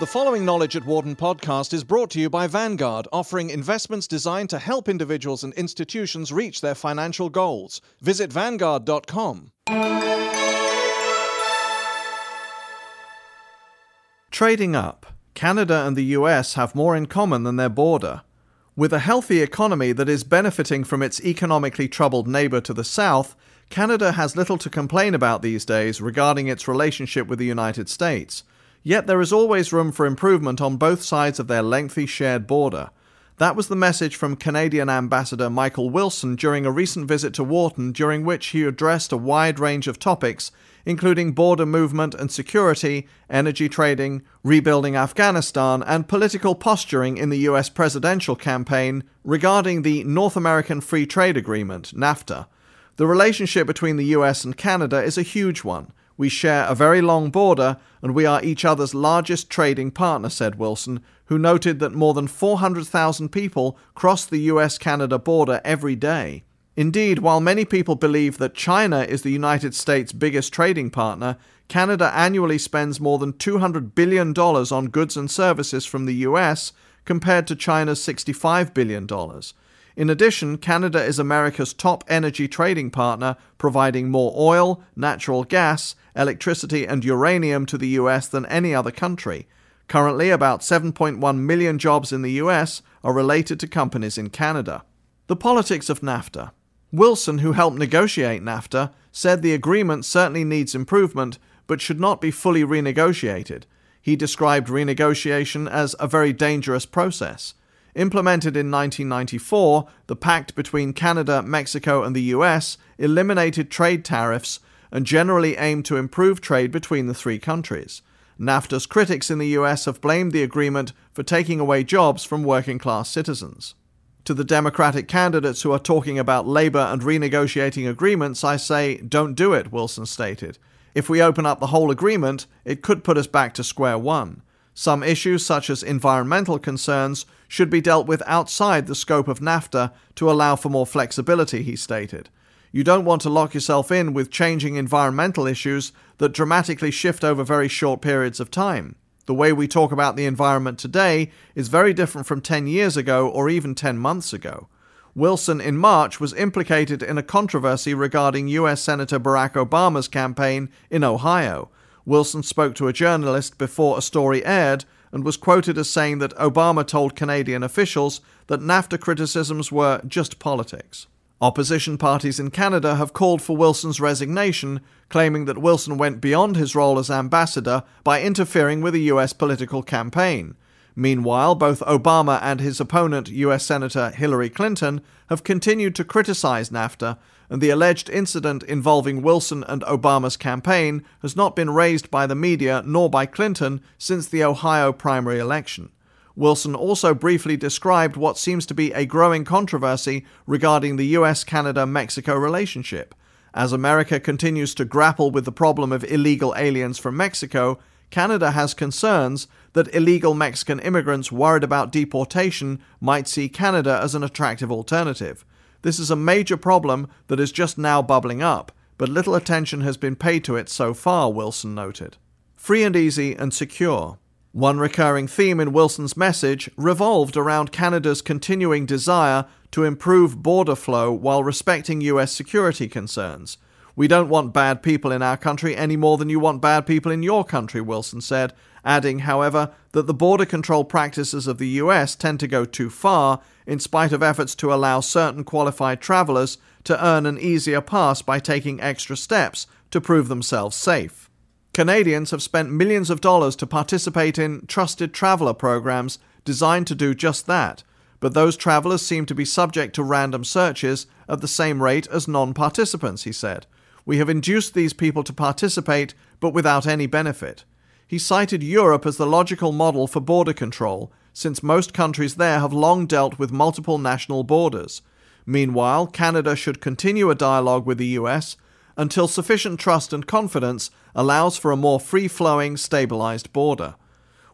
The following Knowledge at Wharton podcast is brought to you by Vanguard, offering investments designed to help individuals and institutions reach their financial goals. Visit Vanguard.com. Trading up. Canada and the US have more in common than their border. With a healthy economy that is benefiting from its economically troubled neighbour to the south, Canada has little to complain about these days regarding its relationship with the United States. Yet there is always room for improvement on both sides of their lengthy shared border. That was the message from Canadian Ambassador Michael Wilson during a recent visit to Wharton, during which he addressed a wide range of topics, including border movement and security, energy trading, rebuilding Afghanistan, and political posturing in the US presidential campaign regarding the North American Free Trade Agreement, NAFTA. The relationship between the US and Canada is a huge one. We share a very long border, and we are each other's largest trading partner, said Wilson, who noted that more than 400,000 people cross the US Canada border every day. Indeed, while many people believe that China is the United States' biggest trading partner, Canada annually spends more than $200 billion on goods and services from the US compared to China's $65 billion. In addition, Canada is America's top energy trading partner, providing more oil, natural gas, electricity, and uranium to the US than any other country. Currently, about 7.1 million jobs in the US are related to companies in Canada. The politics of NAFTA. Wilson, who helped negotiate NAFTA, said the agreement certainly needs improvement, but should not be fully renegotiated. He described renegotiation as a very dangerous process. Implemented in 1994, the pact between Canada, Mexico, and the US eliminated trade tariffs and generally aimed to improve trade between the three countries. NAFTA's critics in the US have blamed the agreement for taking away jobs from working class citizens. To the Democratic candidates who are talking about labor and renegotiating agreements, I say, don't do it, Wilson stated. If we open up the whole agreement, it could put us back to square one. Some issues, such as environmental concerns, should be dealt with outside the scope of NAFTA to allow for more flexibility, he stated. You don't want to lock yourself in with changing environmental issues that dramatically shift over very short periods of time. The way we talk about the environment today is very different from 10 years ago or even 10 months ago. Wilson in March was implicated in a controversy regarding US Senator Barack Obama's campaign in Ohio Wilson spoke to a journalist before a story aired and was quoted as saying that Obama told Canadian officials that NAFTA criticisms were just politics. Opposition parties in Canada have called for Wilson's resignation, claiming that Wilson went beyond his role as ambassador by interfering with a US political campaign. Meanwhile, both Obama and his opponent, US Senator Hillary Clinton, have continued to criticize NAFTA and the alleged incident involving Wilson and Obama's campaign has not been raised by the media nor by Clinton since the Ohio primary election. Wilson also briefly described what seems to be a growing controversy regarding the US Canada Mexico relationship. As America continues to grapple with the problem of illegal aliens from Mexico, Canada has concerns that illegal Mexican immigrants worried about deportation might see Canada as an attractive alternative. This is a major problem that is just now bubbling up, but little attention has been paid to it so far, Wilson noted. Free and easy and secure. One recurring theme in Wilson's message revolved around Canada's continuing desire to improve border flow while respecting US security concerns. We don't want bad people in our country any more than you want bad people in your country, Wilson said, adding, however, that the border control practices of the US tend to go too far in spite of efforts to allow certain qualified travellers to earn an easier pass by taking extra steps to prove themselves safe. Canadians have spent millions of dollars to participate in trusted traveller programs designed to do just that, but those travellers seem to be subject to random searches at the same rate as non participants, he said. We have induced these people to participate, but without any benefit. He cited Europe as the logical model for border control, since most countries there have long dealt with multiple national borders. Meanwhile, Canada should continue a dialogue with the US until sufficient trust and confidence allows for a more free flowing, stabilized border.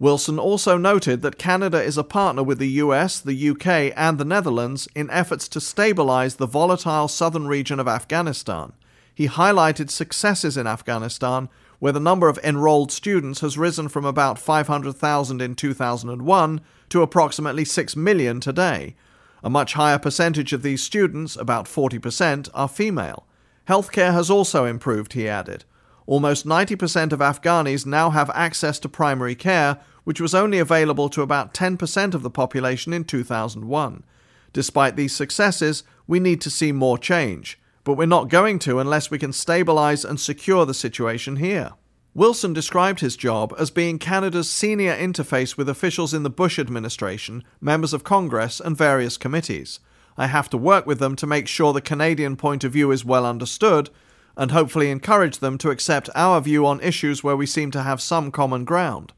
Wilson also noted that Canada is a partner with the US, the UK, and the Netherlands in efforts to stabilize the volatile southern region of Afghanistan. He highlighted successes in Afghanistan where the number of enrolled students has risen from about 500,000 in 2001 to approximately 6 million today. A much higher percentage of these students, about 40%, are female. Healthcare has also improved, he added. Almost 90% of Afghanis now have access to primary care, which was only available to about 10% of the population in 2001. Despite these successes, we need to see more change but we're not going to unless we can stabilize and secure the situation here. Wilson described his job as being Canada's senior interface with officials in the Bush administration, members of Congress, and various committees. I have to work with them to make sure the Canadian point of view is well understood and hopefully encourage them to accept our view on issues where we seem to have some common ground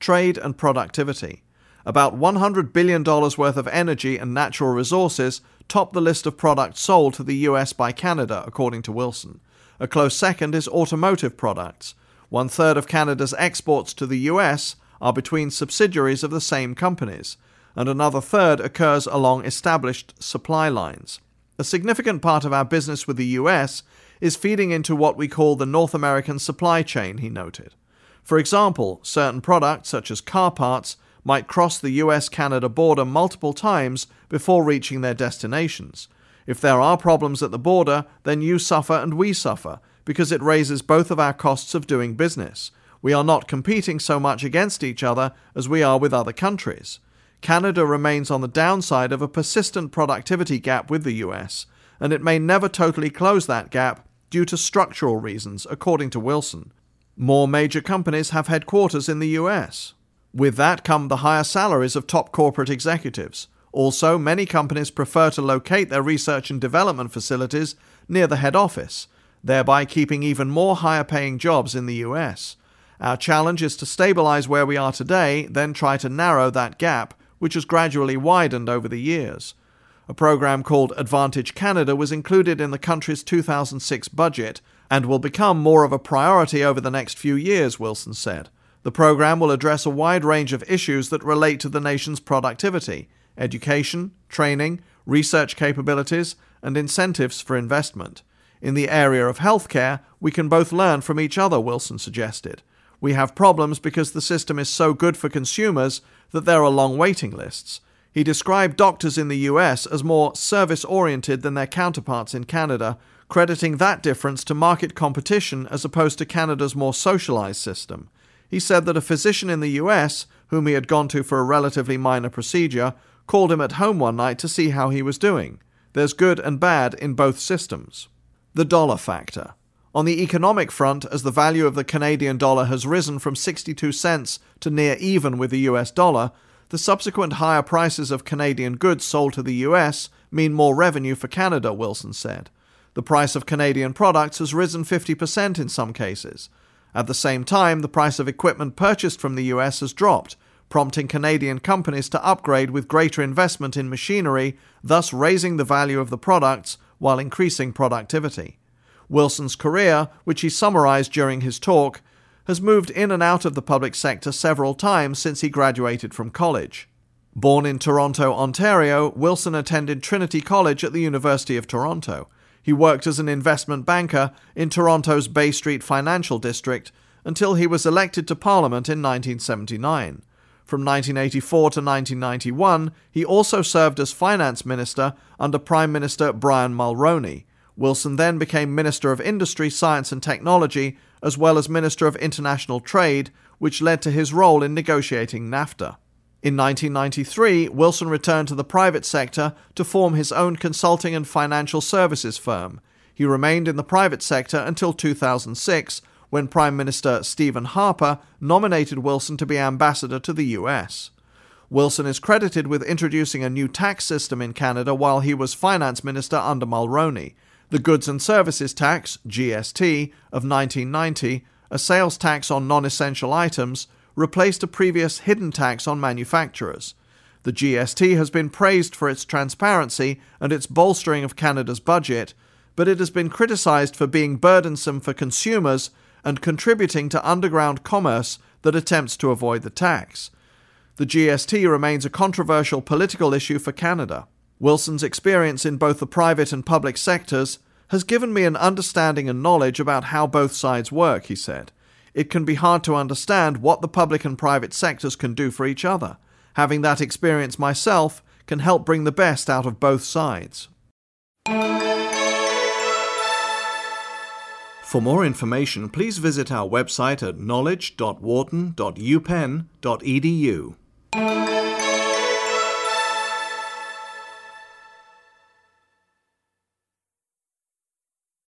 trade and productivity. About $100 billion worth of energy and natural resources top the list of products sold to the US by Canada, according to Wilson. A close second is automotive products. One third of Canada's exports to the US are between subsidiaries of the same companies, and another third occurs along established supply lines. A significant part of our business with the US is feeding into what we call the North American supply chain, he noted. For example, certain products, such as car parts, might cross the US Canada border multiple times before reaching their destinations. If there are problems at the border, then you suffer and we suffer, because it raises both of our costs of doing business. We are not competing so much against each other as we are with other countries. Canada remains on the downside of a persistent productivity gap with the US, and it may never totally close that gap due to structural reasons, according to Wilson. More major companies have headquarters in the US. With that come the higher salaries of top corporate executives. Also, many companies prefer to locate their research and development facilities near the head office, thereby keeping even more higher paying jobs in the US. Our challenge is to stabilize where we are today, then try to narrow that gap, which has gradually widened over the years. A program called Advantage Canada was included in the country's 2006 budget and will become more of a priority over the next few years, Wilson said. The program will address a wide range of issues that relate to the nation's productivity, education, training, research capabilities, and incentives for investment. In the area of healthcare, we can both learn from each other, Wilson suggested. We have problems because the system is so good for consumers that there are long waiting lists. He described doctors in the US as more service oriented than their counterparts in Canada, crediting that difference to market competition as opposed to Canada's more socialized system. He said that a physician in the US, whom he had gone to for a relatively minor procedure, called him at home one night to see how he was doing. There's good and bad in both systems. The dollar factor. On the economic front, as the value of the Canadian dollar has risen from 62 cents to near even with the US dollar, the subsequent higher prices of Canadian goods sold to the US mean more revenue for Canada, Wilson said. The price of Canadian products has risen 50% in some cases. At the same time, the price of equipment purchased from the US has dropped, prompting Canadian companies to upgrade with greater investment in machinery, thus raising the value of the products while increasing productivity. Wilson's career, which he summarized during his talk, has moved in and out of the public sector several times since he graduated from college. Born in Toronto, Ontario, Wilson attended Trinity College at the University of Toronto. He worked as an investment banker in Toronto's Bay Street Financial District until he was elected to Parliament in 1979. From 1984 to 1991, he also served as finance minister under Prime Minister Brian Mulroney. Wilson then became Minister of Industry, Science and Technology, as well as Minister of International Trade, which led to his role in negotiating NAFTA. In 1993, Wilson returned to the private sector to form his own consulting and financial services firm. He remained in the private sector until 2006, when Prime Minister Stephen Harper nominated Wilson to be ambassador to the US. Wilson is credited with introducing a new tax system in Canada while he was finance minister under Mulroney. The Goods and Services Tax, GST, of 1990, a sales tax on non essential items, replaced a previous hidden tax on manufacturers. The GST has been praised for its transparency and its bolstering of Canada's budget, but it has been criticized for being burdensome for consumers and contributing to underground commerce that attempts to avoid the tax. The GST remains a controversial political issue for Canada. Wilson's experience in both the private and public sectors has given me an understanding and knowledge about how both sides work, he said. It can be hard to understand what the public and private sectors can do for each other. Having that experience myself can help bring the best out of both sides. For more information, please visit our website at knowledge.wharton.upenn.edu.